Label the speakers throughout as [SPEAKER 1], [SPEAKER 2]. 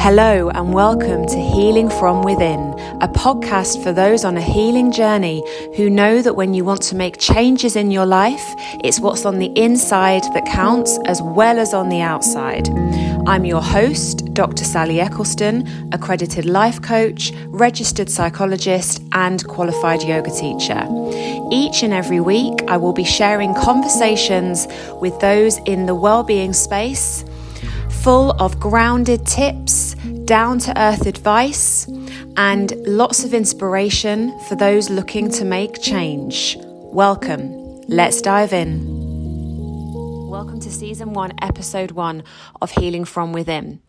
[SPEAKER 1] Hello, and welcome to Healing from Within, a podcast for those on a healing journey who know that when you want to make changes in your life, it's what's on the inside that counts as well as on the outside. I'm your host, Dr. Sally Eccleston, accredited life coach, registered psychologist, and qualified yoga teacher. Each and every week, I will be sharing conversations with those in the well-being space full of grounded tips, down to earth advice, and lots of inspiration for those looking to make change. Welcome. Let's dive in. Welcome to season one, episode one of Healing from Within.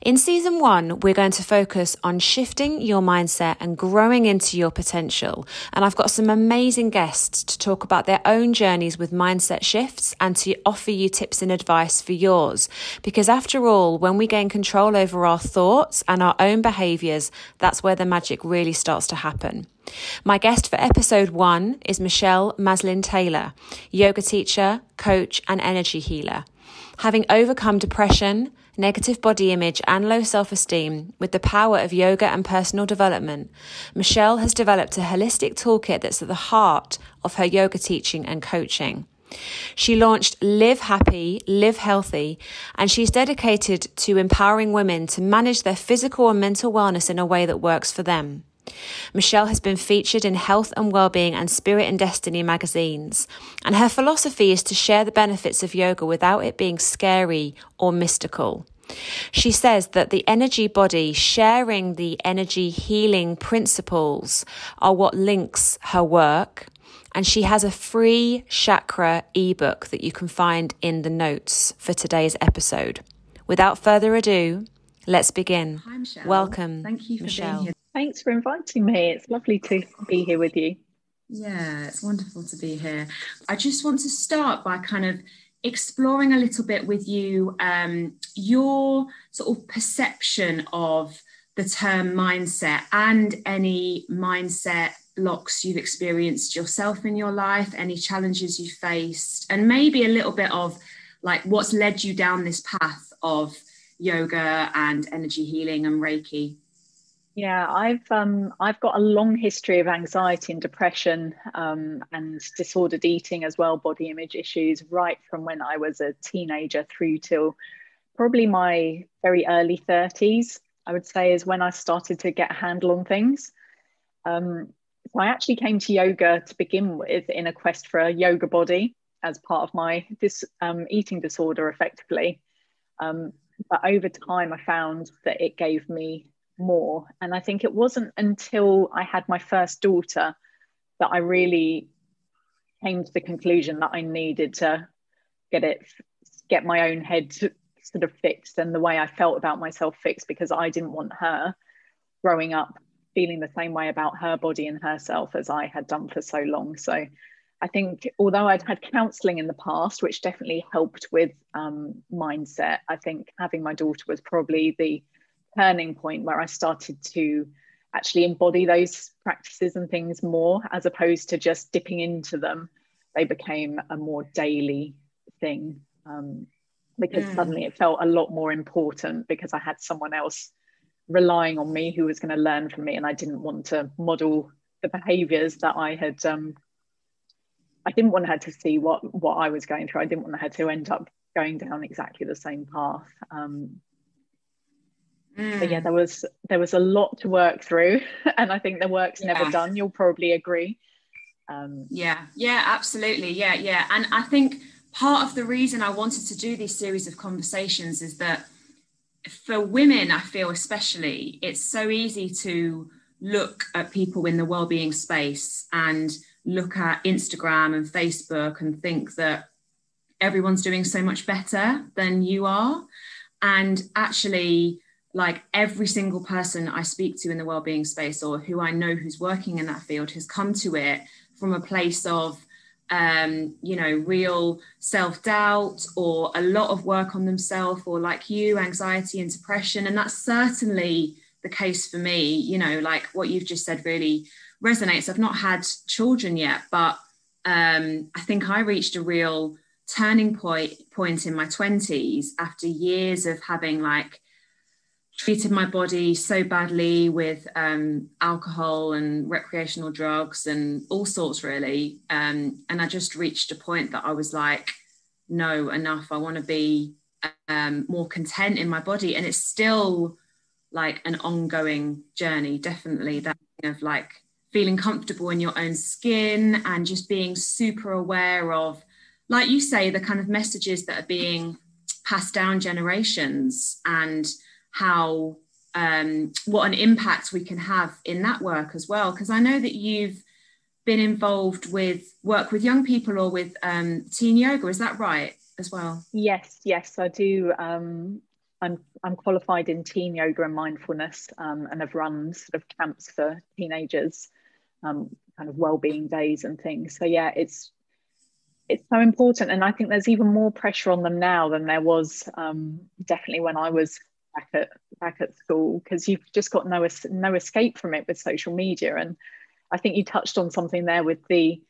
[SPEAKER 1] In season one, we're going to focus on shifting your mindset and growing into your potential. And I've got some amazing guests to talk about their own journeys with mindset shifts and to offer you tips and advice for yours. Because after all, when we gain control over our thoughts and our own behaviors, that's where the magic really starts to happen. My guest for episode one is Michelle Maslin Taylor, yoga teacher, coach, and energy healer. Having overcome depression, negative body image, and low self esteem with the power of yoga and personal development, Michelle has developed a holistic toolkit that's at the heart of her yoga teaching and coaching. She launched Live Happy, Live Healthy, and she's dedicated to empowering women to manage their physical and mental wellness in a way that works for them. Michelle has been featured in Health and Wellbeing and Spirit and Destiny magazines, and her philosophy is to share the benefits of yoga without it being scary or mystical. She says that the energy body sharing the energy healing principles are what links her work. And she has a free chakra ebook that you can find in the notes for today's episode. Without further ado, let's begin.
[SPEAKER 2] Hi, Michelle.
[SPEAKER 1] Welcome.
[SPEAKER 2] Thank you for
[SPEAKER 1] Michelle.
[SPEAKER 2] being here.
[SPEAKER 3] Thanks for inviting me. It's lovely to be here with you.
[SPEAKER 2] Yeah, it's wonderful to be here. I just want to start by kind of exploring a little bit with you um, your sort of perception of the term mindset and any mindset blocks you've experienced yourself in your life, any challenges you faced, and maybe a little bit of like what's led you down this path of yoga and energy healing and Reiki.
[SPEAKER 3] Yeah, I've um, I've got a long history of anxiety and depression um, and disordered eating as well, body image issues, right from when I was a teenager through till probably my very early 30s. I would say is when I started to get a handle on things. Um, so I actually came to yoga to begin with in a quest for a yoga body as part of my this um, eating disorder, effectively. Um, but over time, I found that it gave me more. And I think it wasn't until I had my first daughter that I really came to the conclusion that I needed to get it, get my own head sort of fixed and the way I felt about myself fixed because I didn't want her growing up feeling the same way about her body and herself as I had done for so long. So I think although I'd had counselling in the past, which definitely helped with um, mindset, I think having my daughter was probably the turning point where I started to actually embody those practices and things more as opposed to just dipping into them. They became a more daily thing um, because mm. suddenly it felt a lot more important because I had someone else relying on me who was going to learn from me, and I didn't want to model the behaviors that I had. Um, I didn't want her to see what what I was going through. I didn't want her to end up going down exactly the same path. Um, Mm. But yeah, there was there was a lot to work through, and I think the work's yeah. never done. You'll probably agree.
[SPEAKER 2] Um, yeah, yeah, absolutely, yeah, yeah. And I think part of the reason I wanted to do this series of conversations is that for women, I feel especially, it's so easy to look at people in the well-being space and look at Instagram and Facebook and think that everyone's doing so much better than you are, and actually like every single person I speak to in the well-being space or who I know who's working in that field has come to it from a place of um, you know, real self-doubt or a lot of work on themselves or like you, anxiety and depression. And that's certainly the case for me, you know, like what you've just said really resonates. I've not had children yet, but um, I think I reached a real turning point point in my 20s after years of having like treated my body so badly with um, alcohol and recreational drugs and all sorts really. Um, and i just reached a point that i was like no enough. I want to be um, more content in my body. And it's still like an ongoing journey definitely. That of like feeling comfortable in your own skin and just being super aware of like you say the kind of messages that are being passed down generations and how um, what an impact we can have in that work as well. Because I know that you've been involved with work with young people or with um, teen yoga. Is that right as well?
[SPEAKER 3] Yes, yes, I do. Um, I'm I'm qualified in teen yoga and mindfulness, um, and have run sort of camps for teenagers, um, kind of well-being days and things. So yeah, it's it's so important, and I think there's even more pressure on them now than there was um, definitely when I was back at back at school because you've just got no no escape from it with social media. And i think you touched on something there with the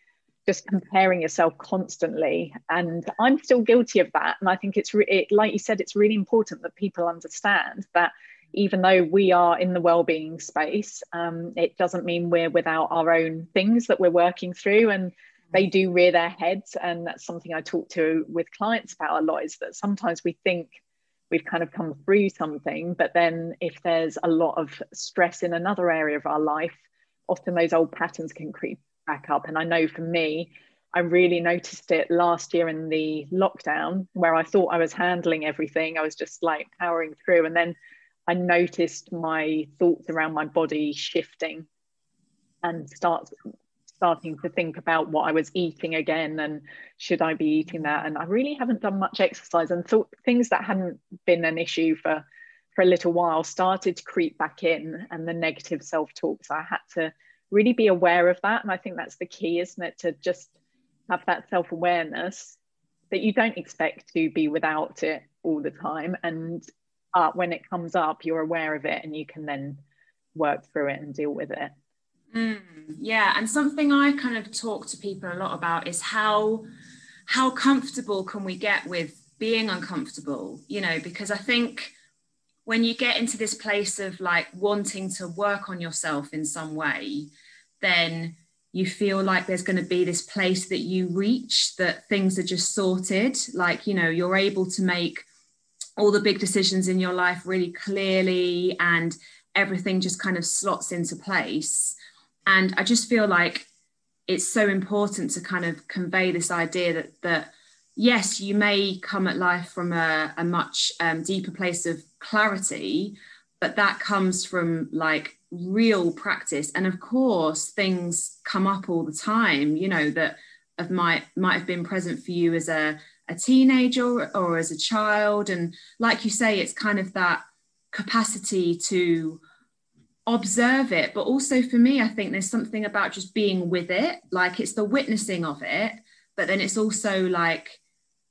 [SPEAKER 3] just comparing yourself constantly. And i'm still guilty of that. And i think it's re- it, like you said it's really important that people understand that even though we are in the well-being space um, it doesn't mean we're without our own things that we're working through. And they do rear their heads. And that's something i talk to with clients about a lot is that sometimes we think we've kind of come through something. But then if there's a lot of stress in another area of our life, often those old patterns can creep back up. And I know for me, I really noticed it last year in the lockdown where I thought I was handling everything. I was just like powering through. And then I noticed my thoughts around my body shifting and start starting to think about what I was eating again and should I be eating that. And I really haven't done much exercise and thought things that hadn't been an issue for for a little while started to creep back in and the negative self-talk. So I had to really be aware of that. And I think that's the key, isn't it? To just have that self-awareness that you don't expect to be without it all the time. And uh, when it comes up, you're aware of it and you can then work through it and deal with it.
[SPEAKER 2] Mm, yeah, and something I kind of talk to people a lot about is how how comfortable can we get with being uncomfortable? You know, because I think when you get into this place of like wanting to work on yourself in some way, then you feel like there's going to be this place that you reach that things are just sorted. Like, you know, you're able to make all the big decisions in your life really clearly and everything just kind of slots into place and I just feel like it's so important to kind of convey this idea that that yes, you may come at life from a, a much um, deeper place of clarity, but that comes from like real practice. And of course, things come up all the time, you know, that of might might have been present for you as a, a teenager or, or as a child. And like you say, it's kind of that capacity to observe it but also for me i think there's something about just being with it like it's the witnessing of it but then it's also like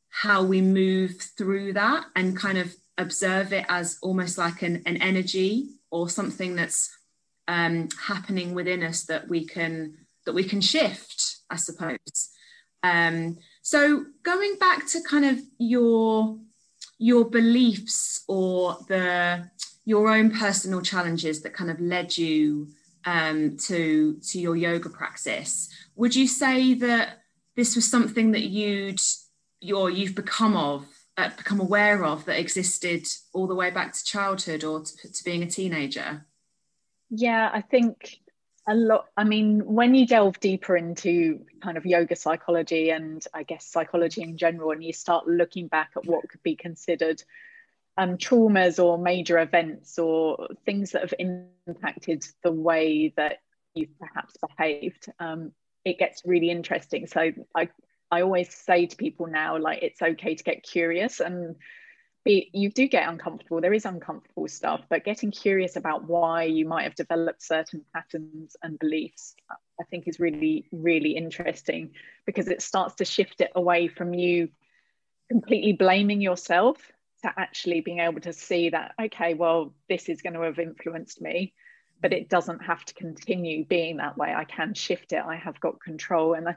[SPEAKER 2] how we move through that and kind of observe it as almost like an, an energy or something that's um, happening within us that we can that we can shift i suppose. Um, so going back to kind of your your beliefs or the your own personal challenges that kind of led you um, to to your yoga practice. Would you say that this was something that you'd or you've become of uh, become aware of that existed all the way back to childhood or to, to being a teenager?
[SPEAKER 3] Yeah, I think a lot. I mean, when you delve deeper into kind of yoga psychology and I guess psychology in general, and you start looking back at what could be considered um, traumas or major events or things that have impacted the way that you've perhaps behaved, um, it gets really interesting. So I, I always say to people now, like it's okay to get curious and be, you do get uncomfortable. There is uncomfortable stuff, but getting curious about why you might have developed certain patterns and beliefs, I think is really, really interesting because it starts to shift it away from you completely blaming yourself to actually being able to see that okay well this is going to have influenced me but it doesn't have to continue being that way i can shift it i have got control and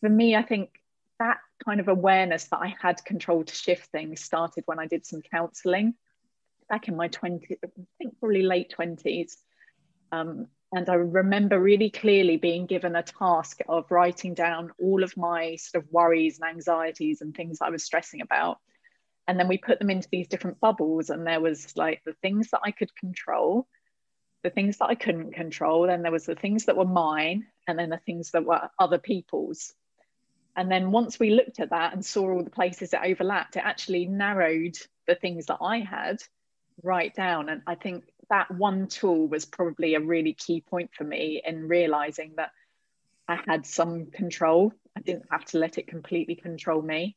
[SPEAKER 3] for me i think that kind of awareness that i had control to shift things started when i did some counseling back in my 20s, I think probably late 20s. Um, and I remember really clearly being given a task of writing down all of my sort of worries and anxieties and things I was stressing about. And then we put them into these different bubbles. And there was like the things that I could control, the things that I couldn't control. Then there was the things that were mine, and then the things that were other people's. And then once we looked at that and saw all the places it overlapped, it actually narrowed the things that I had right down. And I think that one tool was probably a really key point for me in realizing that I had some control. I didn't have to let it completely control me.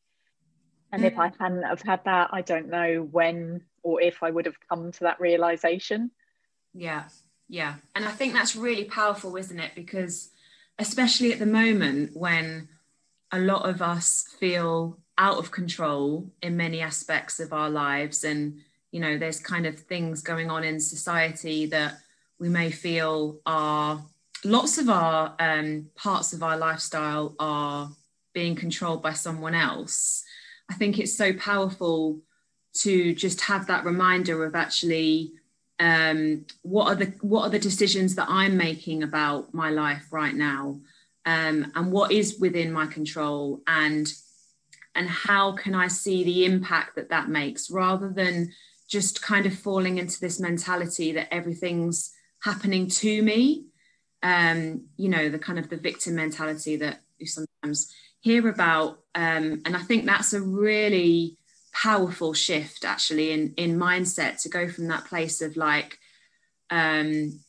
[SPEAKER 3] And if I mm. hadn't have had that, I don't know when or if I would have come to that realization.
[SPEAKER 2] Yeah, yeah. And I think that's really powerful, isn't it? Because especially at the moment when a lot of us feel out of control in many aspects of our lives and you know there's kind of things going on in society that we may feel are lots of our um, parts of our lifestyle are being controlled by someone else i think it's so powerful to just have that reminder of actually um, what are the what are the decisions that i'm making about my life right now? Um, and what is within my control? And and how can i see the impact that that makes? Rather than just kind of falling into this mentality that everything's happening to me um, you know the kind of the victim mentality that sometimes hear about um, and i think that's a really powerful shift actually in in mindset to go from that place of like um,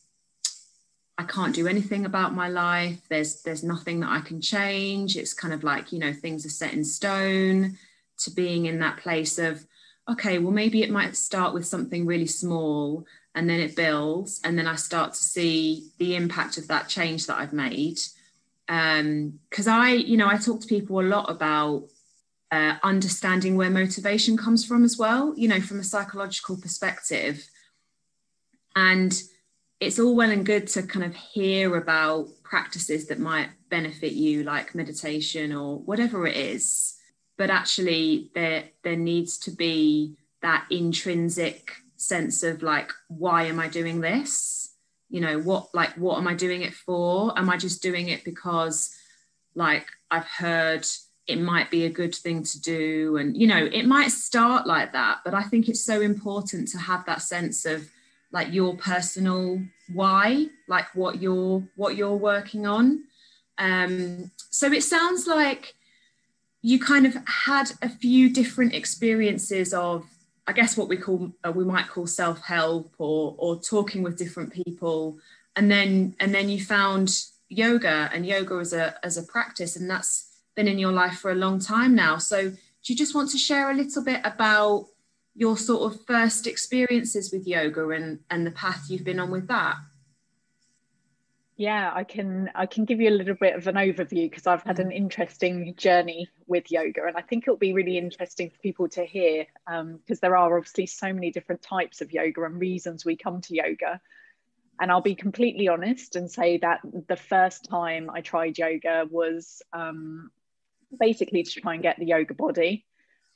[SPEAKER 2] I can't do anything about my life. There's there's nothing that I can change. It's kind of like, you know, things are set in stone to being in that place of okay, well, maybe it might start with something really small and then it builds. And then I start to see the impact of that change that I've made. Because um, I, you know, I talk to people a lot about uh, understanding where motivation comes from as well, you know, from a psychological perspective. And it's all well and good to kind of hear about practices that might benefit you, like meditation or whatever it is but actually there there needs to be that intrinsic sense of like why am i doing this you know what like what am i doing it for? Am i just doing it because like i've heard it might be a good thing to do? And you know it might start like that but i think it's so important to have that sense of like your personal why like what you're what you're working on. Um so it sounds like you kind of had a few different experiences of i guess what we call uh, we might call self-help or or talking with different people. And then and then you found yoga and yoga as a as a practice and that's been in your life for a long time now. So do you just want to share a little bit about your sort of first experiences with yoga and and the path you've been on with that
[SPEAKER 3] yeah, I can I can give you a little bit of an overview because I've had an mm. interesting journey with yoga, and I think it'll be really interesting for people to hear because um, there are obviously so many different types of yoga and reasons we come to yoga. And I'll be completely honest and say that the first time I tried yoga was um, basically to try and get the yoga body.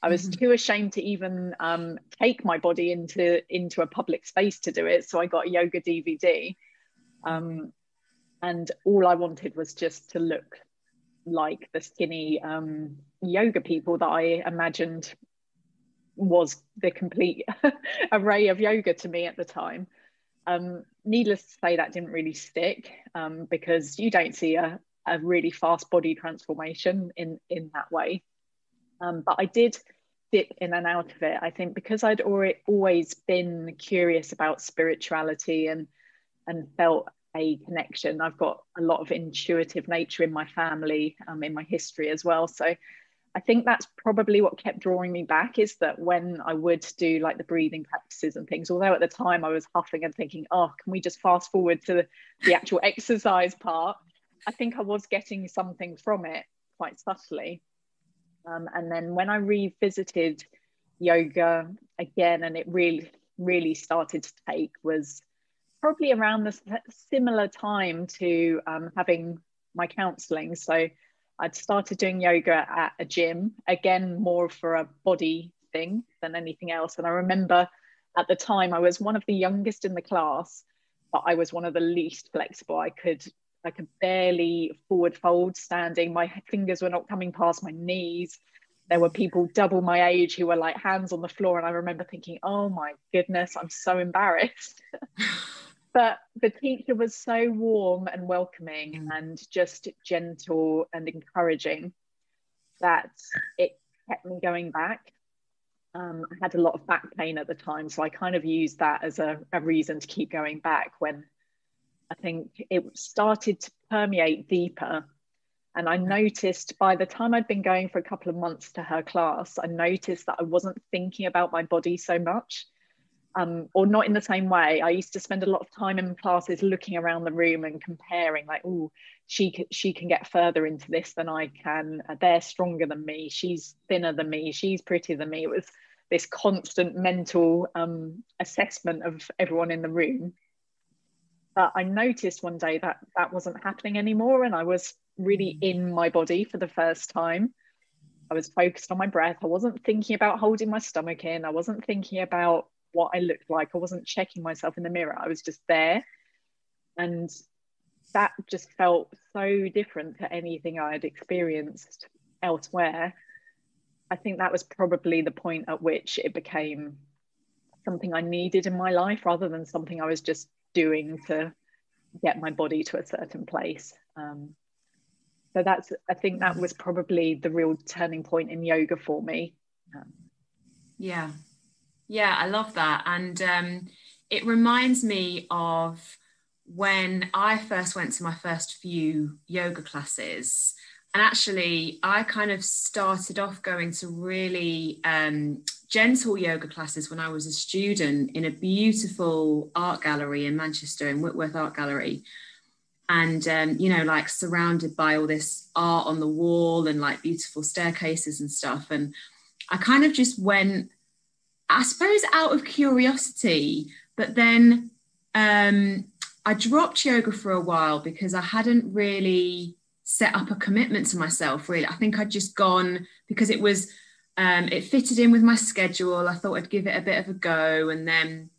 [SPEAKER 3] I was mm-hmm. too ashamed to even um, take my body into into a public space to do it, so I got a yoga DVD. Um, and all I wanted was just to look like the skinny um, yoga people that I imagined was the complete array of yoga to me at the time. Um, needless to say, that didn't really stick um, because you don't see a, a, really fast body transformation in in that way. Um, but I did dip in and out of it. I think because I'd already, always been curious about spirituality and and felt a connection. I've got a lot of intuitive nature in my family, um, in my history as well. So I think that's probably what kept drawing me back is that when I would do like the breathing practices and things, although at the time I was huffing and thinking, oh, can we just fast forward to the, actual exercise part? I think I was getting something from it quite subtly. Um, and then when I revisited yoga again, and it really, really started to take was probably around the similar time to um, having my counseling. So I'd started doing yoga at a gym, again, more for a body thing than anything else. And I remember at the time I was one of the youngest in the class, but I was one of the least flexible. I could I could barely forward fold standing. My fingers were not coming past my knees. There were people double my age who were like hands on the floor. And I remember thinking, oh my goodness, I'm so embarrassed. but the teacher was so warm and welcoming mm. and just gentle and encouraging that it kept me going back. Um, I had a lot of back pain at the time, so I kind of used that as a, a reason to keep going back when I think it started to permeate deeper. And I noticed by the time I'd been going for a couple of months to her class, I noticed that I wasn't thinking about my body so much, um, or not in the same way. I used to spend a lot of time in classes looking around the room and comparing, like, oh, she she can get further into this than I can. They're stronger than me. She's thinner than me. She's prettier than me. It was this constant mental um, assessment of everyone in the room but I noticed one day that that wasn't happening anymore. And I was really mm. in my body for the first time. I was focused on my breath. I wasn't thinking about holding my stomach in. I wasn't thinking about what I looked like. I wasn't checking myself in the mirror. I was just there. And that just felt so different to anything I had experienced elsewhere. I think that was probably the point at which it became something I needed in my life rather than something I was just doing to get my body to a certain place. Um, so that's, I think that was probably the real turning point in yoga for me. Um,
[SPEAKER 2] yeah. Yeah, I love that. And um, it reminds me of when I first went to my first few yoga classes. And actually, I kind of started off going to really um, gentle yoga classes when I was a student in a beautiful art gallery in Manchester, in Whitworth Art Gallery. And, um, you know, like surrounded by all this art on the wall and like beautiful staircases and stuff. And I kind of just went, I suppose, out of curiosity, but then um, I dropped yoga for a while because I hadn't really set up a commitment to myself, really. I think I'd just gone because it was um, it fitted in with my schedule. I thought I'd give it a bit of a go, and then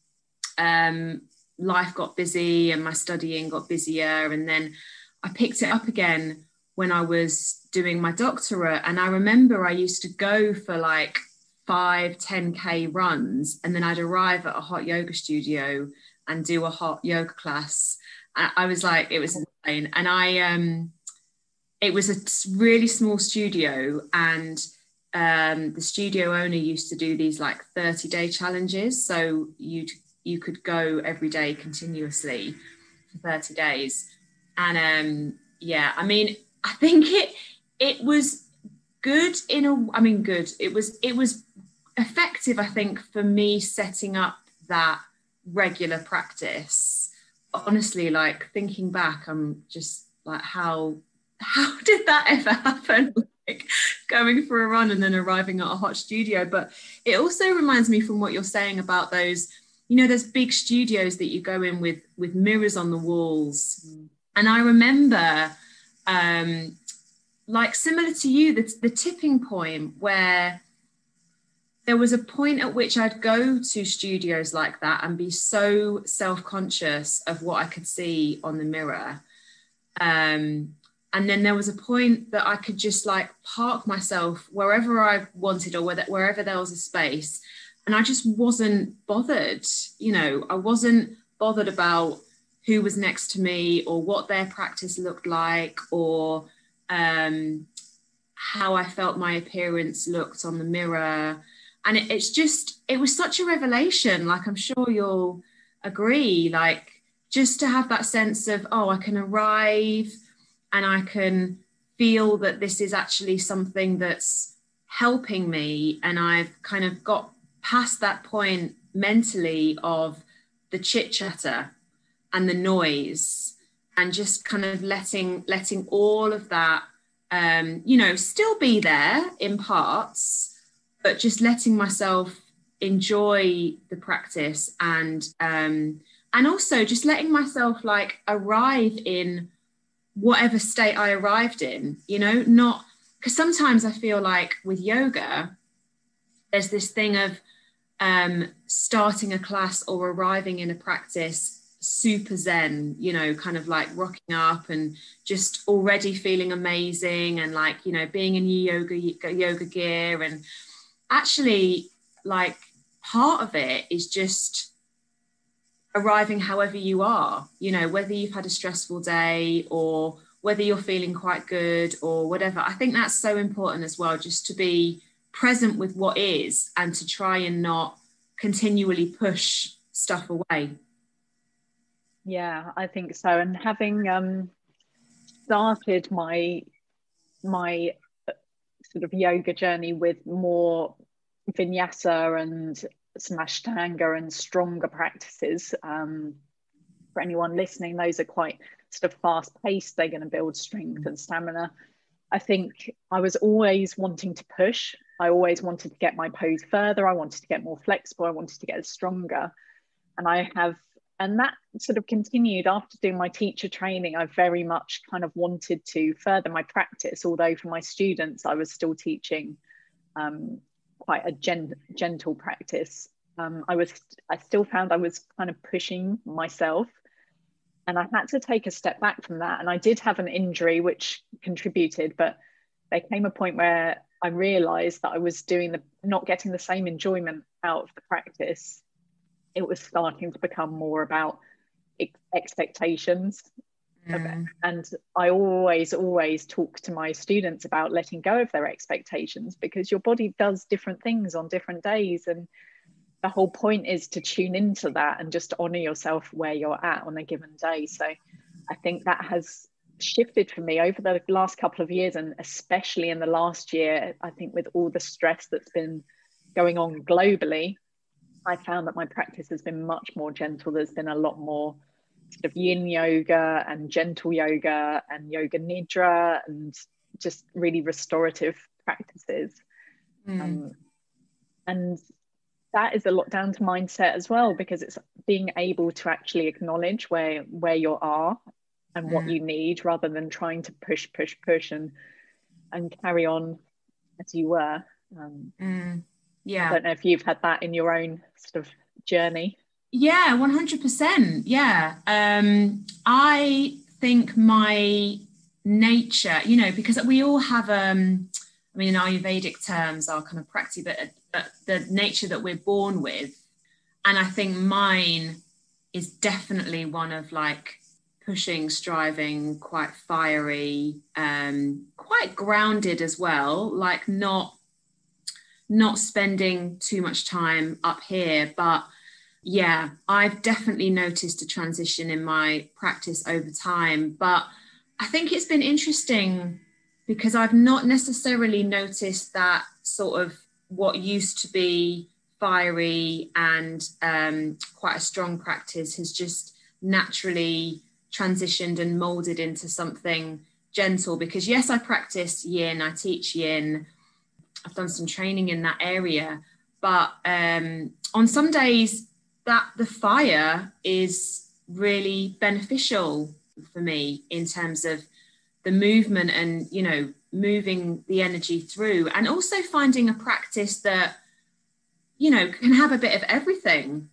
[SPEAKER 2] um, life got busy and my studying got busier, and then I picked it up again when I was doing my doctorate. And I remember I used to go for like five, 10K runs, and then I'd arrive at a hot yoga studio and do a hot yoga class. I was like, it was insane. And I, um, it was a really small studio, and um, the studio owner used to do these like 30 day challenges. So you you could go every day continuously for 30 days. And um, yeah, I mean, I think it it was good in a I mean good. It was it was effective, I think, for me setting up that regular practice. Honestly, like thinking back, I'm just like how how did that ever happen? like going for a run and then arriving at a hot studio. But it also reminds me from what you're saying about those, you know, there's big studios that you go in with with mirrors on the walls. Mm. And I remember um like similar to you, the, the tipping point where there was a point at which I'd go to studios like that and be so self-conscious of what I could see on the mirror. Um, and then there was a point that I could just like park myself wherever I wanted or whether, wherever there was a space. And I just wasn't bothered. You know, I wasn't bothered about who was next to me or what their practice looked like or um, how I felt my appearance looked on the mirror. And it, it's just, it was such a revelation. Like, I'm sure you'll agree, like, just to have that sense of, oh, I can arrive and I can feel that this is actually something that's helping me. And I've kind of got past that point mentally of the chit chatter and the noise and just kind of letting letting all of that um, you know still be there in parts but just letting myself enjoy the practice and um, and also just letting myself like arrive in whatever state I arrived in, you know, not because sometimes I feel like with yoga, there's this thing of um, starting a class or arriving in a practice super zen you know kind of like rocking up and just already feeling amazing and like you know being in your yoga yoga gear and actually like part of it is just arriving however you are you know whether you've had a stressful day or whether you're feeling quite good or whatever i think that's so important as well just to be present with what is and to try and not continually push stuff away
[SPEAKER 3] yeah, I think so. And having um, started my my sort of yoga journey with more vinyasa and some Ashtanga and stronger practices. Um, for anyone listening, those are quite sort of fast paced. They're going to build strength and stamina. I think I was always wanting to push. I always wanted to get my pose further. I wanted to get more flexible. I wanted to get stronger. And I have and that sort of continued after doing my teacher training i very much kind of wanted to further my practice although for my students i was still teaching um, quite a gen- gentle practice. Um, i was i still found i was kind of pushing myself. And i had to take a step back from that. And i did have an injury which contributed but there came a point where i realized that i was doing the not getting the same enjoyment out of the practice it was starting to become more about ex- expectations. Mm. And I always, always talk to my students about letting go of their expectations because your body does different things on different days. And the whole point is to tune into that and just honor yourself where you're at on a given day. So I think that has shifted for me over the last couple of years and especially in the last year i think with all the stress that's been going on globally I found that my practice has been much more gentle. There's been a lot more sort of yin yoga and gentle yoga and yoga nidra and just really restorative practices. Mm. Um, and that is a lot down to mindset as well because it's being able to actually acknowledge where where you are and what mm. you need rather than trying to push push push and and carry on as you were um,
[SPEAKER 2] mm yeah.
[SPEAKER 3] I don't know if you've had that in your own sort of journey.
[SPEAKER 2] Yeah 100% yeah. Um i think my nature you know because we all have um i mean in ayurvedic terms our kind of practice but, but the nature that we're born with. And i think mine is definitely one of like pushing striving quite fiery um quite grounded as well. Like not not spending too much time up here. But yeah, I've definitely noticed a transition in my practice over time. But I think it's been interesting because I've not necessarily noticed that sort of what used to be fiery and um, quite a strong practice has just naturally transitioned and molded into something gentle because yes i practice yin i teach yin I've done some training in that area. But um, on some days, that the fire is really beneficial for me in terms of the movement and you know moving the energy through and also finding a practice that you know can have a bit of everything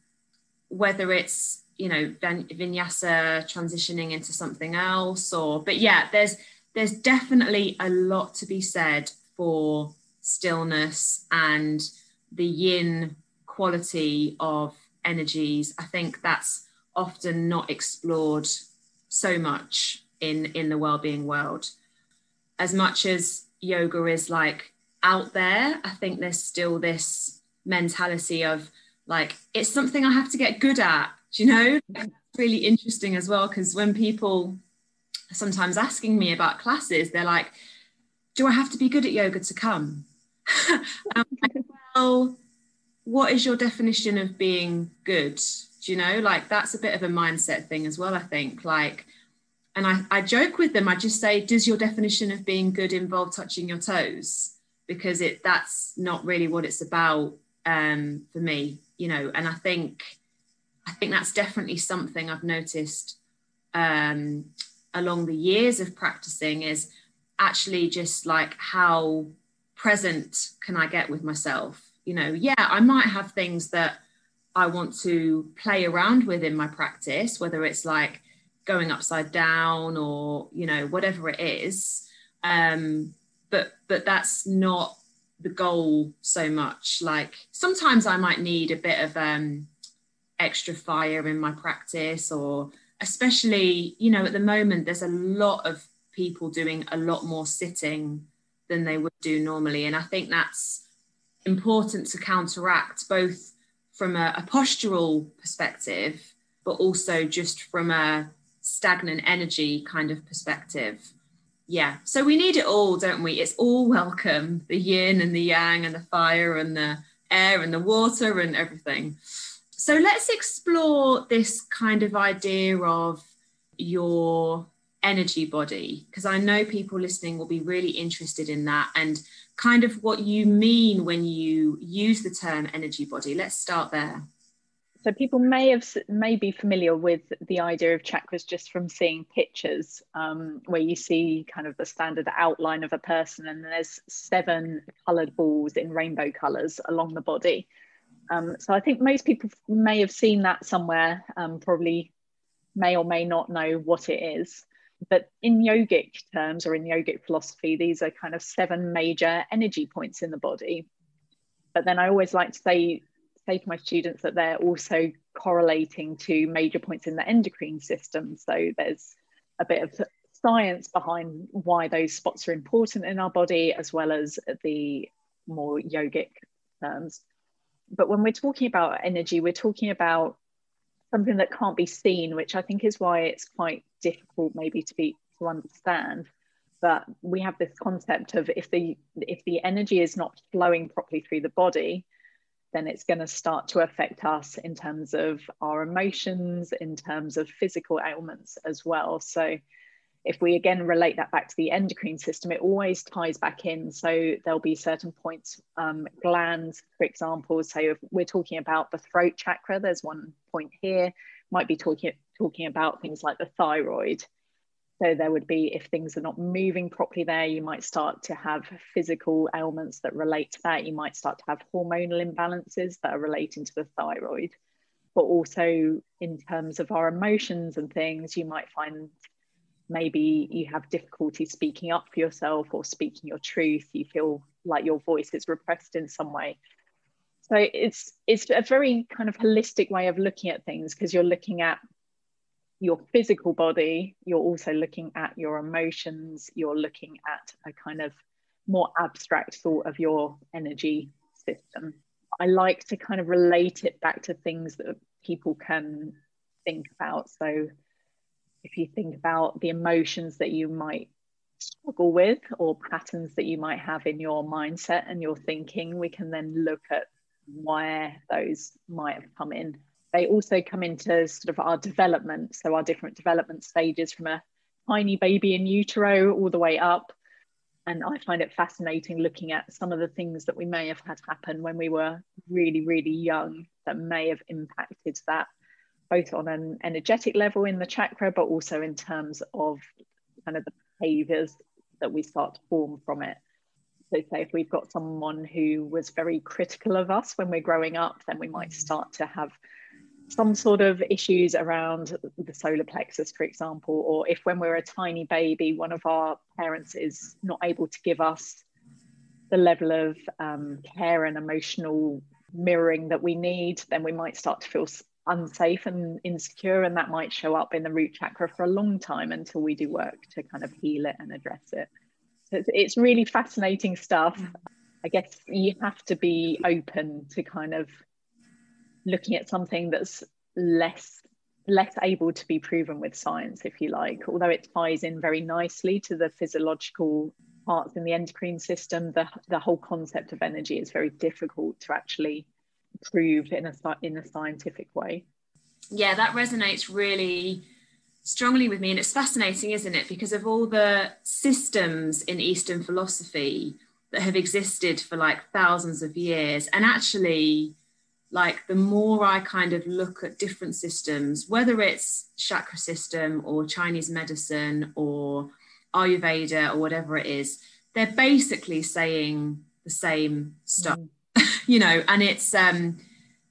[SPEAKER 2] whether it's you know vinyasa transitioning into something else or but yeah there's there's definitely a lot to be said for stillness and the yin quality of energies i think that's often not explored so much in in the well-being world. As much as yoga is like out there i think there's still this mentality of like it's something i have to get good at you know? Really interesting as well because when people sometimes asking me about classes they're like do i have to be good at yoga to come like, well, what is your definition of being good? Do you know, like that's a bit of a mindset thing as well, I think. Like, and I, I joke with them, I just say, does your definition of being good involve touching your toes? Because it that's not really what it's about um, for me, you know, and I think I think that's definitely something I've noticed um, along the years of practicing is actually just like how present can I get with myself? You know, yeah, I might have things that I want to play around with in my practice, whether it's like going upside down or you know whatever it is. Um, but but that's not the goal so much. Like sometimes I might need a bit of um, extra fire in my practice, or especially you know at the moment there's a lot of people doing a lot more sitting than they would do normally, and I think that's important to counteract both from a, a postural perspective, but also just from a stagnant energy kind of perspective. Yeah, so we need it all, don't we? It's all welcome the yin and the yang and the fire and the air and the water and everything. So let's explore this kind of idea of your energy body, because I know people listening will be really interested in that and kind of what you mean when you use the term energy body. Let's start there.
[SPEAKER 3] So people may have may be familiar with the idea of chakras just from seeing pictures, um, where you see kind of the standard outline of a person, and there's seven coloured balls in rainbow colours along the body. Um, so I think most people may have seen that somewhere, um, probably may or may not know what it is. But in yogic terms or in yogic philosophy, these are kind of seven major energy points in the body. But then I always like to say, say to my students that they're also correlating to major points in the endocrine system. So there's a bit of science behind why those spots are important in our body, as well as the more yogic terms. But when we're talking about energy, we're talking about something that can't be seen, which I think is why it's quite difficult maybe to be to understand. But we have this concept of if the if the energy is not flowing properly through the body, then it's going to start to affect us in terms of our emotions, in terms of physical ailments as well. So if we again relate that back to the endocrine system, it always ties back in. So there'll be certain points, um, glands, for example. So if we're talking about the throat chakra, there's one point here. Might be talking talking about things like the thyroid. So there would be if things are not moving properly there, you might start to have physical ailments that relate to that. You might start to have hormonal imbalances that are relating to the thyroid. But also in terms of our emotions and things, you might find maybe you have difficulty speaking up for yourself or speaking your truth you feel like your voice is repressed in some way. So it's it's a very kind of holistic way of looking at things because you're looking at your physical body you're also looking at your emotions you're looking at a kind of more abstract thought of your energy system. I like to kind of relate it back to things that people can think about. So if you think about the emotions that you might struggle with or patterns that you might have in your mindset and your thinking, we can then look at where those might have come in. They also come into sort of our development, so our different development stages from a tiny baby in utero all the way up. And I find it fascinating looking at some of the things that we may have had happen when we were really, really young that may have impacted that both on an energetic level in the chakra, but also in terms of kind of the behaviors that we start to form from it. So, say if we've got someone who was very critical of us when we're growing up, then we might start to have some sort of issues around the solar plexus, for example, or if when we're a tiny baby, one of our parents is not able to give us the level of um, care and emotional mirroring that we need, then we might start to feel unsafe and insecure and that might show up in the root chakra for a long time until we do work to kind of heal it and address it. So it's, it's really fascinating stuff. I guess you have to be open to kind of looking at something that's less less able to be proven with science if you like although it ties in very nicely to the physiological parts in the endocrine system. The, the whole concept of energy is very difficult to actually proved in a in a scientific way.
[SPEAKER 2] Yeah, that resonates really strongly with me, and it's fascinating, isn't it? Because of all the systems in Eastern philosophy that have existed for like thousands of years, and actually, like the more I kind of look at different systems, whether it's chakra system or Chinese medicine or Ayurveda or whatever it is, they're basically saying the same stuff. Mm you know, and it's um,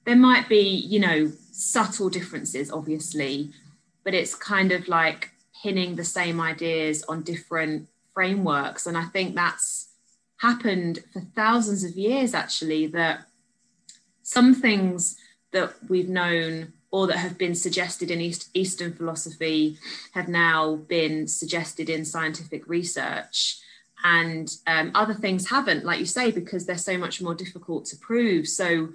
[SPEAKER 2] there might be, you know, subtle differences, obviously, but it's kind of like pinning the same ideas on different frameworks. And I think that's happened for thousands of years, actually, that some things that we've known or that have been suggested in East, Eastern philosophy have now been suggested in scientific research. And um, other things haven't, like you say, because they're so much more difficult to prove. So,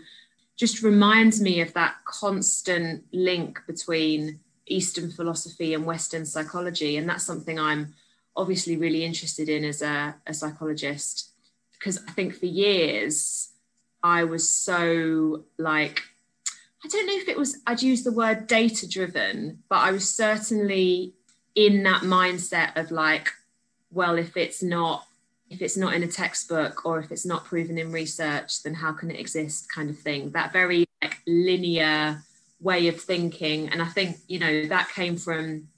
[SPEAKER 2] just reminds me of that constant link between Eastern philosophy and Western psychology. And that's something I'm obviously really interested in as a, a psychologist. Because I think for years, I was so like, I don't know if it was, I'd use the word data driven, but I was certainly in that mindset of like, well, if it's not if it's not in a textbook or if it's not proven in research, then how can it exist kind of thing? That very like linear way of thinking. And I think, you know, that came from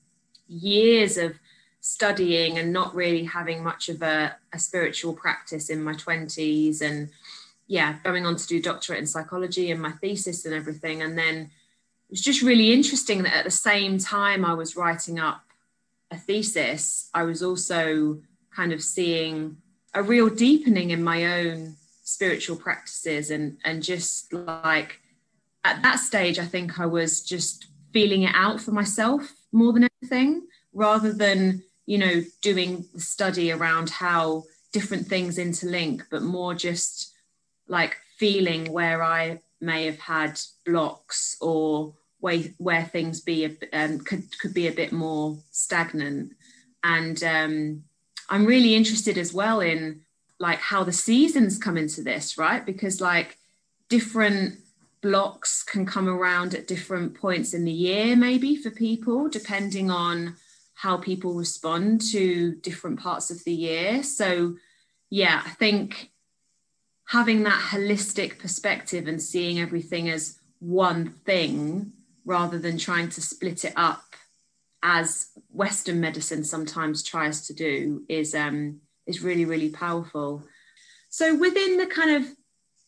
[SPEAKER 2] years of studying and not really having much of a, a spiritual practice in my 20s and yeah, going on to do doctorate in psychology and my thesis and everything. And then it was just really interesting that at the same time I was writing up a thesis, I was also kind of seeing a real deepening in my own spiritual practices and and just like at that stage i think i was just feeling it out for myself more than anything rather than you know doing the study around how different things interlink but more just like feeling where i may have had blocks or where, where things be um, could could be a bit more stagnant and um, I'm really interested as well in like how the seasons come into this, right? Because like different blocks can come around at different points in the year, maybe for people, depending on how people respond to different parts of the year. So, yeah, I think having that holistic perspective and seeing everything as one thing rather than trying to split it up as Western medicine sometimes tries to do is um, is really really powerful. So within the kind of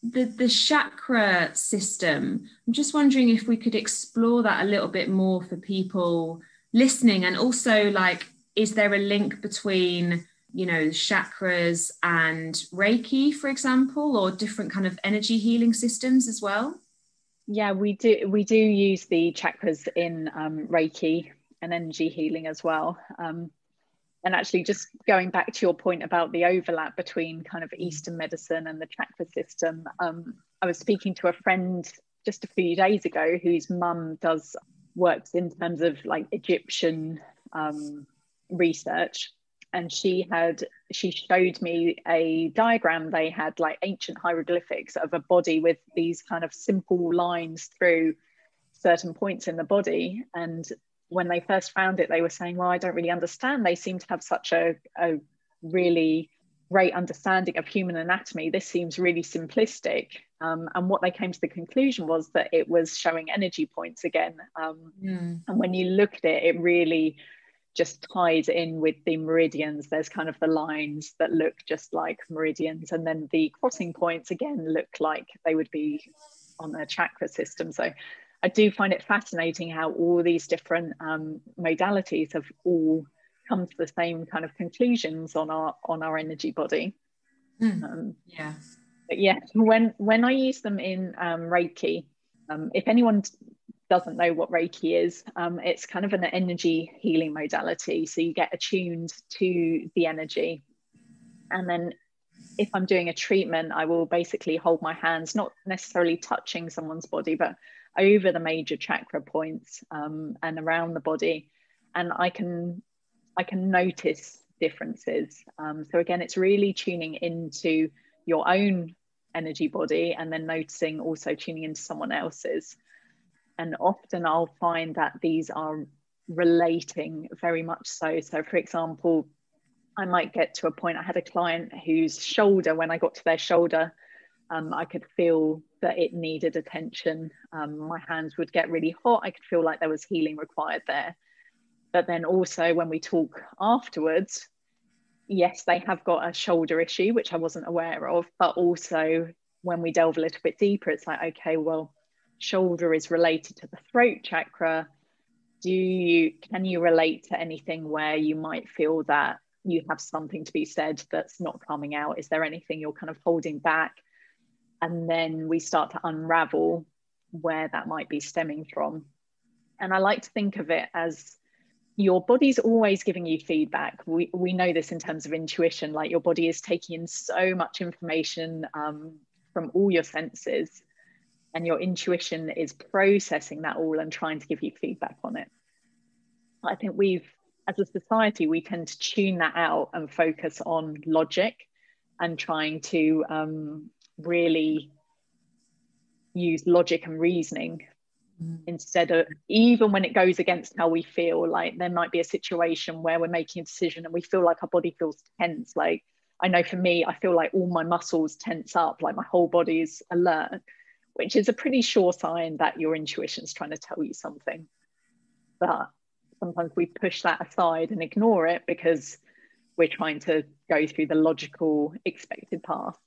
[SPEAKER 2] the, the chakra system, I'm just wondering if we could explore that a little bit more for people listening, and also like, is there a link between you know the chakras and Reiki, for example, or different kind of energy healing systems as well?
[SPEAKER 3] Yeah, we do. We do use the chakras in um, Reiki and energy healing as well. Um, and actually, just going back to your point about the overlap between kind of Eastern medicine and the chakra system, um, I was speaking to a friend just a few days ago whose mum does works in terms of like Egyptian um, research. And she had she showed me a diagram they had like ancient hieroglyphics of a body with these kind of simple lines through certain points in the body and when they first found it, they were saying, Well, I don't really understand. They seem to have such a, a really great understanding of human anatomy. This seems really simplistic. Um, and what they came to the conclusion was that it was showing energy points again. Um, mm. And when you look at it, it really just ties in with the meridians. There's kind of the lines that look just like meridians, and then the crossing points again look like they would be on a chakra system. So I do find it fascinating how all these different um, modalities have all come to the same kind of conclusions on our on our energy body.
[SPEAKER 2] Mm. Um, yeah.
[SPEAKER 3] But yeah, when when I use them in um, Reiki, um, if anyone doesn't know what Reiki is, um, it's kind of an energy healing modality. So you get attuned to the energy, and then if I'm doing a treatment, I will basically hold my hands, not necessarily touching someone's body, but over the major chakra points um, and around the body. And i can i can notice differences. Um, so again it's really tuning into your own energy body and then noticing also tuning into someone else's and often i'll find that these are relating very much so so for example i might get to a point i had a client whose shoulder when i got to their shoulder um, I could feel that it needed attention. Um, my hands would get really hot. I could feel like there was healing required there. But then also, when we talk afterwards, yes, they have got a shoulder issue, which I wasn't aware of. But also, when we delve a little bit deeper, it's like, okay, well, shoulder is related to the throat chakra, do you can you relate to anything where you might feel that you have something to be said that's not coming out? Is there anything you're kind of holding back? And then we start to unravel where that might be stemming from. And I like to think of it as your body's always giving you feedback. We, we know this in terms of intuition, like your body is taking in so much information um, from all your senses and your intuition is processing that all and trying to give you feedback on it. I think we've, as a society, we tend to tune that out and focus on logic and trying to um, really use logic and reasoning mm. instead of even when it goes against how we feel like there might be a situation where we're making a decision and we feel like our body feels tense like i know for me i feel like all my muscles tense up like my whole body is alert which is a pretty sure sign that your intuition is trying to tell you something. But sometimes we push that aside and ignore it because we're trying to go through the logical expected path.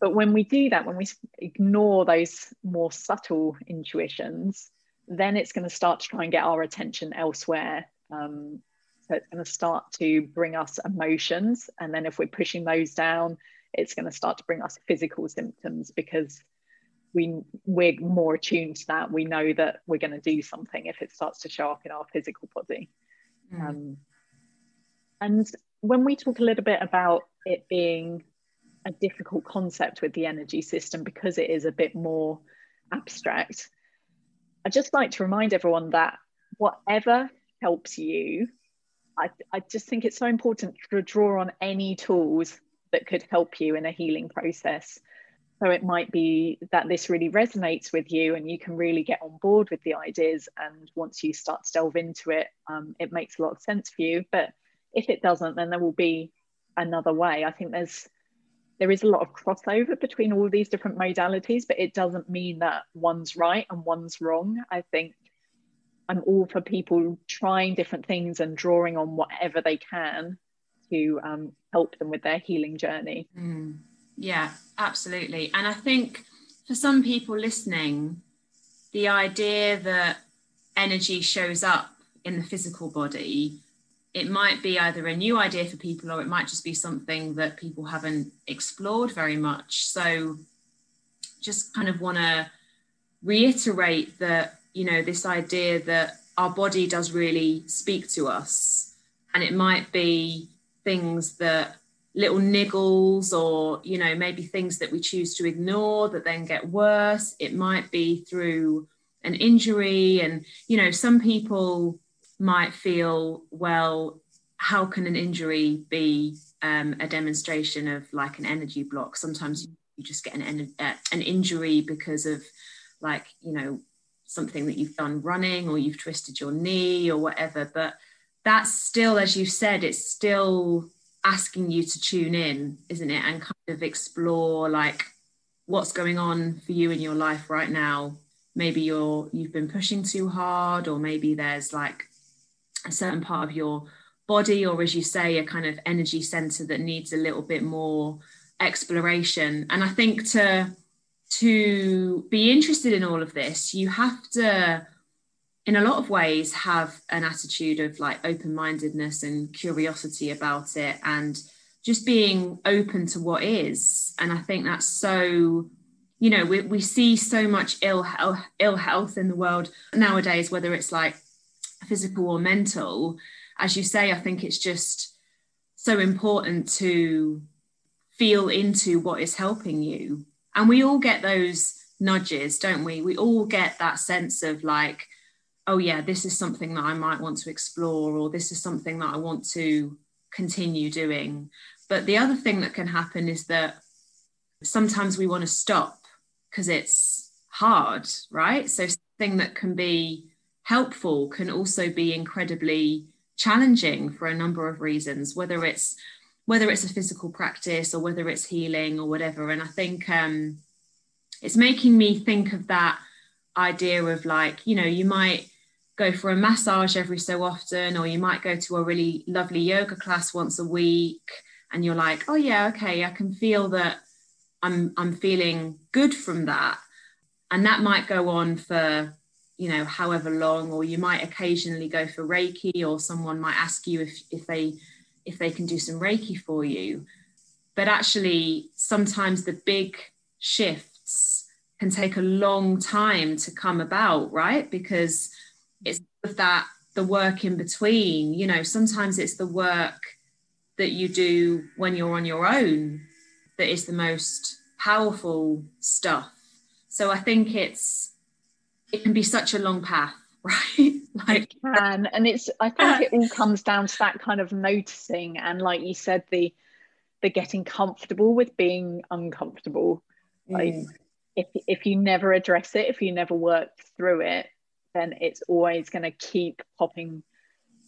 [SPEAKER 3] But when we do that, when we ignore those more subtle intuitions, then it's going to start to try and get our attention elsewhere. Um, so it's going to start to bring us emotions. And then if we're pushing those down, it's going to start to bring us physical symptoms because we we're more attuned to that. We know that we're going to do something if it starts to show up in our physical body. Mm. um, and when we talk a little bit about it being a difficult concept with the energy system because it is a bit more abstract i just like to remind everyone that whatever helps you I, I just think it's so important to draw on any tools that could help you in a healing process so it might be that this really resonates with you and you can really get on board with the ideas. And once you start to delve into it, um, it makes a lot of sense for you. But if it doesn't, then there will be another way. I think there's there is a lot of crossover between all these different modalities, but it doesn't mean that one's right and one's wrong. I think I'm all for people trying different things and drawing on whatever they can to um, help them with their healing journey.
[SPEAKER 2] Mm. Yeah, absolutely. And I think for some people listening, the idea that energy shows up in the physical body, it might be either a new idea for people or it might just be something that people haven't explored very much. So just kind of want to reiterate that, you know, this idea that our body does really speak to us. And it might be things that little niggles or you know maybe things that we choose to ignore that then get worse. It might be through an injury and you know some people might feel well how can an injury be um, a demonstration of like an energy block? Sometimes you just get an, uh, an injury because of like you know something that you've done running or you've twisted your knee or whatever. But that's still as you said it's still asking you to tune in, isn't it? And kind of explore like what's going on for you in your life right now. Maybe you're you've been pushing too hard, or maybe there's like a certain part of your body, or as you say, a kind of energy center that needs a little bit more exploration. And I think to to be interested in all of this, you have to in a lot of ways have an attitude of like open-mindedness and curiosity about it and just being open to what is. And i think that's so you know we, we see so much ill health ill health in the world nowadays whether it's like physical or mental. As you say i think it's just so important to feel into what is helping you. And we all get those nudges don't we? We all get that sense of like oh yeah this is something that i might want to explore or this is something that i want to continue doing. But the other thing that can happen is that sometimes we want to stop because it's hard right? So something that can be helpful can also be incredibly challenging for a number of reasons whether it's whether it's a physical practice or whether it's healing or whatever. And i think um it's making me think of that idea of like you know you might go for a massage every so often, or you might go to a really lovely yoga class once a week, and you're like, oh yeah, okay, I can feel that I'm I'm feeling good from that. and that might go on for you know however long or you might occasionally go for reiki or someone might ask you if if they if they can do some reiki for you but actually sometimes the big shifts can take a long time to come about right because it's that the work in between you know sometimes it's the work that you do when you're on your own that is the most powerful stuff. So i think it's it can be such a long path right?
[SPEAKER 3] Like it can and it's i think it all comes down to that kind of noticing and like you said the the getting comfortable with being uncomfortable. Like mm. if if you never address it if you never work through it then it's always going to keep popping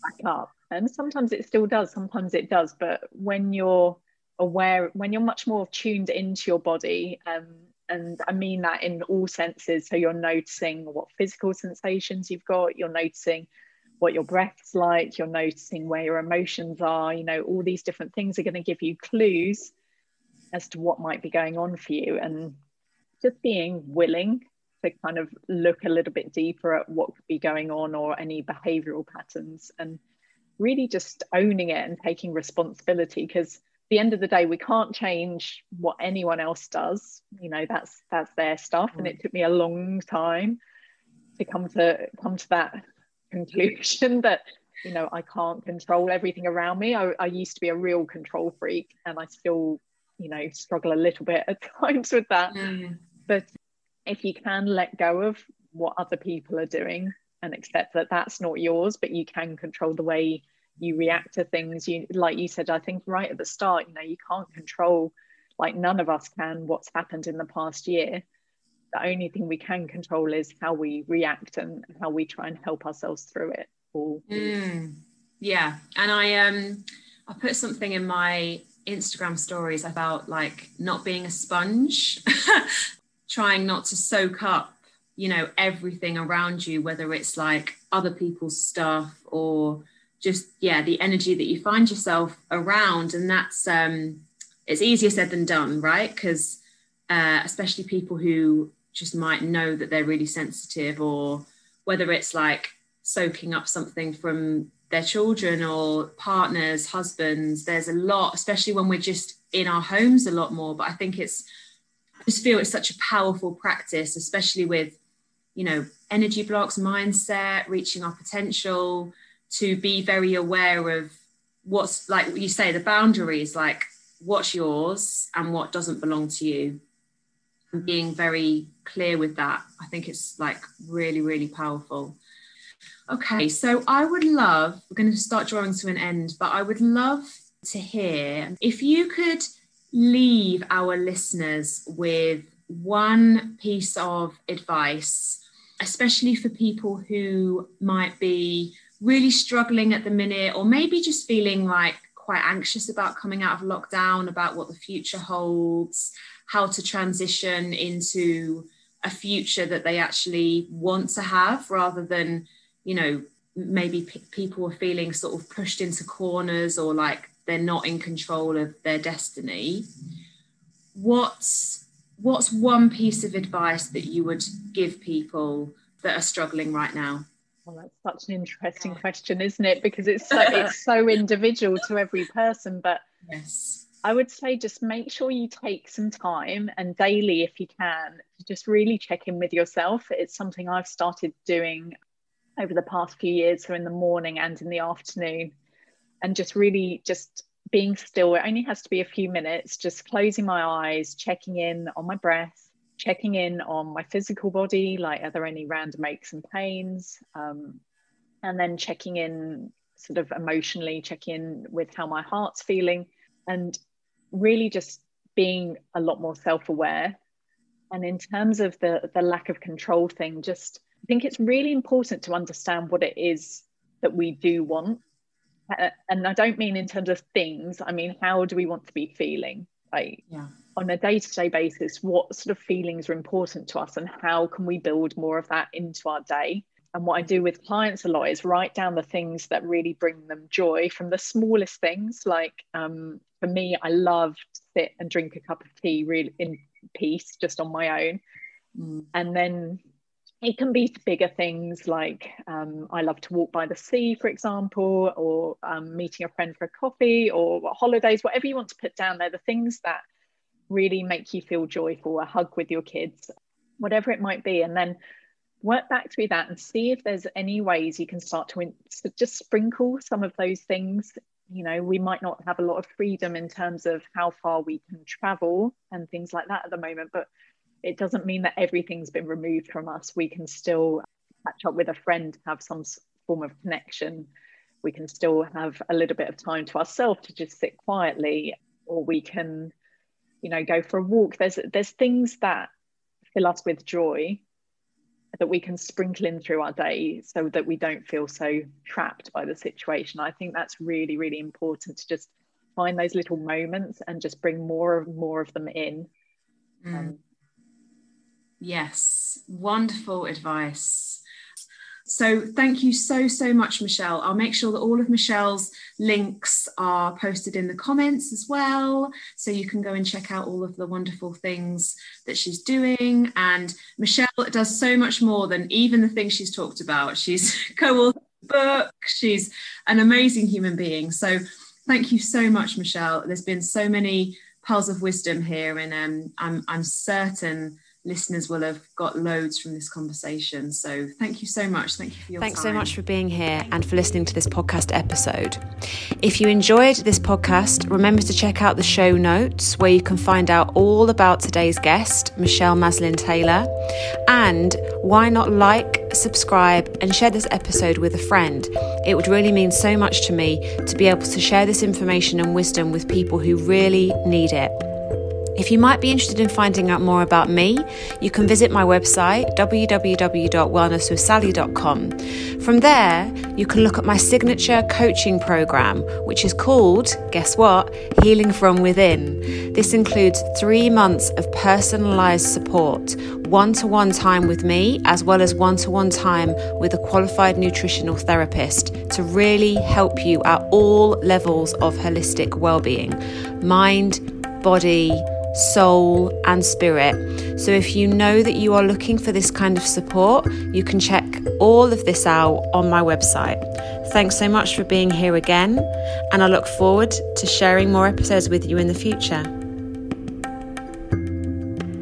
[SPEAKER 3] back up and sometimes it still does sometimes it does but when you're aware when you're much more tuned into your body um, and I mean that in all senses. So you're noticing what physical sensations you've got, you're noticing what your breath's like, you're noticing where your emotions are, you know, all these different things are going to give you clues as to what might be going on for you. And just being willing to kind of look a little bit deeper at what could be going on or any behavioral patterns and really just owning it and taking responsibility because at the end of the day we can't change what anyone else does. You know that's that's their stuff and it took me a long time to come to come to that conclusion that you know i can't control everything around me. I, I used to be a real control freak and i still you know struggle a little bit at times with that. Mm. but if you can let go of what other people are doing and accept that that's not yours but you can control the way you react to things. You like you said i think right at the start you know you can't control like none of us can what's happened in the past year. The only thing we can control is how we react and how we try and help ourselves through it all.
[SPEAKER 2] Mm, yeah. And i um i put something in my instagram stories about like not being a sponge trying not to soak up you know everything around you whether it's like other people's stuff or just yeah the energy that you find yourself around. And that's um it's easier said than done right? Because uh, especially people who just might know that they're really sensitive or whether it's like soaking up something from their children or partners husbands there's a lot especially when we're just in our homes a lot more. But i think it's just feel it's such a powerful practice especially with you know energy blocks mindset reaching our potential to be very aware of what's like you say the boundaries like what's yours and what doesn't belong to you. And being very clear with that i think it's like really really powerful. Okay so i would love we're going to start drawing to an end but i would love to hear if you could leave our listeners with one piece of advice especially for people who might be really struggling at the minute, or maybe just feeling like quite anxious about coming out of lockdown, about what the future holds, how to transition into a future that they actually want to have rather than, you know, maybe p- people are feeling sort of pushed into corners or like they're not in control of their destiny. What's what's one piece of advice that you would give people that are struggling right now?
[SPEAKER 3] Well, that's such an interesting question, isn't it? Because it's so, it's so individual to every person. But
[SPEAKER 2] yes,
[SPEAKER 3] I would say just make sure you take some time and daily, if you can, to just really check in with yourself. It's something I've started doing over the past few years, so in the morning and in the afternoon, and just really just being still. It only has to be a few minutes, just closing my eyes, checking in on my breath checking in on my physical body, like are there any random aches and pains? Um, and then checking in sort of emotionally, checking in with how my heart's feeling, and really just being a lot more self-aware. And in terms of the the lack of control thing, just I think it's really important to understand what it is that we do want. Uh, and I don't mean in terms of things, I mean how do we want to be feeling? Like
[SPEAKER 2] yeah
[SPEAKER 3] on a day-to-day basis what sort of feelings are important to us and how can we build more of that into our day and what I do with clients a lot is write down the things that really bring them joy from the smallest things. Like um, for me, I love to sit and drink a cup of tea really in peace, just on my own. Mm. And then it can be bigger things like um, I love to walk by the sea, for example, or um, meeting a friend for a coffee or holidays, whatever you want to put down there, the things that really make you feel joyful, a hug with your kids, whatever it might be. And then work back through that and see if there's any ways you can start to just sprinkle some of those things. You know, we might not have a lot of freedom in terms of how far we can travel and things like that at the moment, but it doesn't mean that everything's been removed from us. We can still catch up with a friend, have some form of connection. We can still have a little bit of time to ourselves to just sit quietly, or we can, you know, go for a walk. There's there's things that fill us with joy that we can sprinkle in through our day so that we don't feel so trapped by the situation. I think that's really, really important to just find those little moments and just bring more and more of them in.
[SPEAKER 2] Mm. Um, yes, wonderful advice. So thank you so, so much, Michelle. I'll make sure that all of Michelle's links are posted in the comments as well. So you can go and check out all of the wonderful things that she's doing. And Michelle does so much more than even the things she's talked about. She's co-authored a book. She's an amazing human being. So thank you so much, Michelle. There's been so many pearls of wisdom here. And um, I'm, I'm certain listeners will have got loads from this conversation. So thank you so much. Thank you for your
[SPEAKER 1] Thanks
[SPEAKER 2] time.
[SPEAKER 1] so much for being here and for listening to this podcast episode. If you enjoyed this podcast, remember to check out the show notes where you can find out all about today's guest, Michelle Maslin Taylor. And why not like, subscribe, and share this episode with a friend? It would really mean so much to me to be able to share this information and wisdom with people who really need it. If you might be interested in finding out more about me, you can visit my website, www.wellnesswithsally.com. From there, you can look at my signature coaching program, which is called, guess what, Healing from Within. This includes three months of personalized support, one to one time with me, as well as one to one time with a qualified nutritional therapist to really help you at all levels of holistic well being mind, body, soul, and spirit. So, if you know that you are looking for this kind of support, you can check all of this out on my website. Thanks so much for being here again, and I look forward to sharing more episodes with you in the future.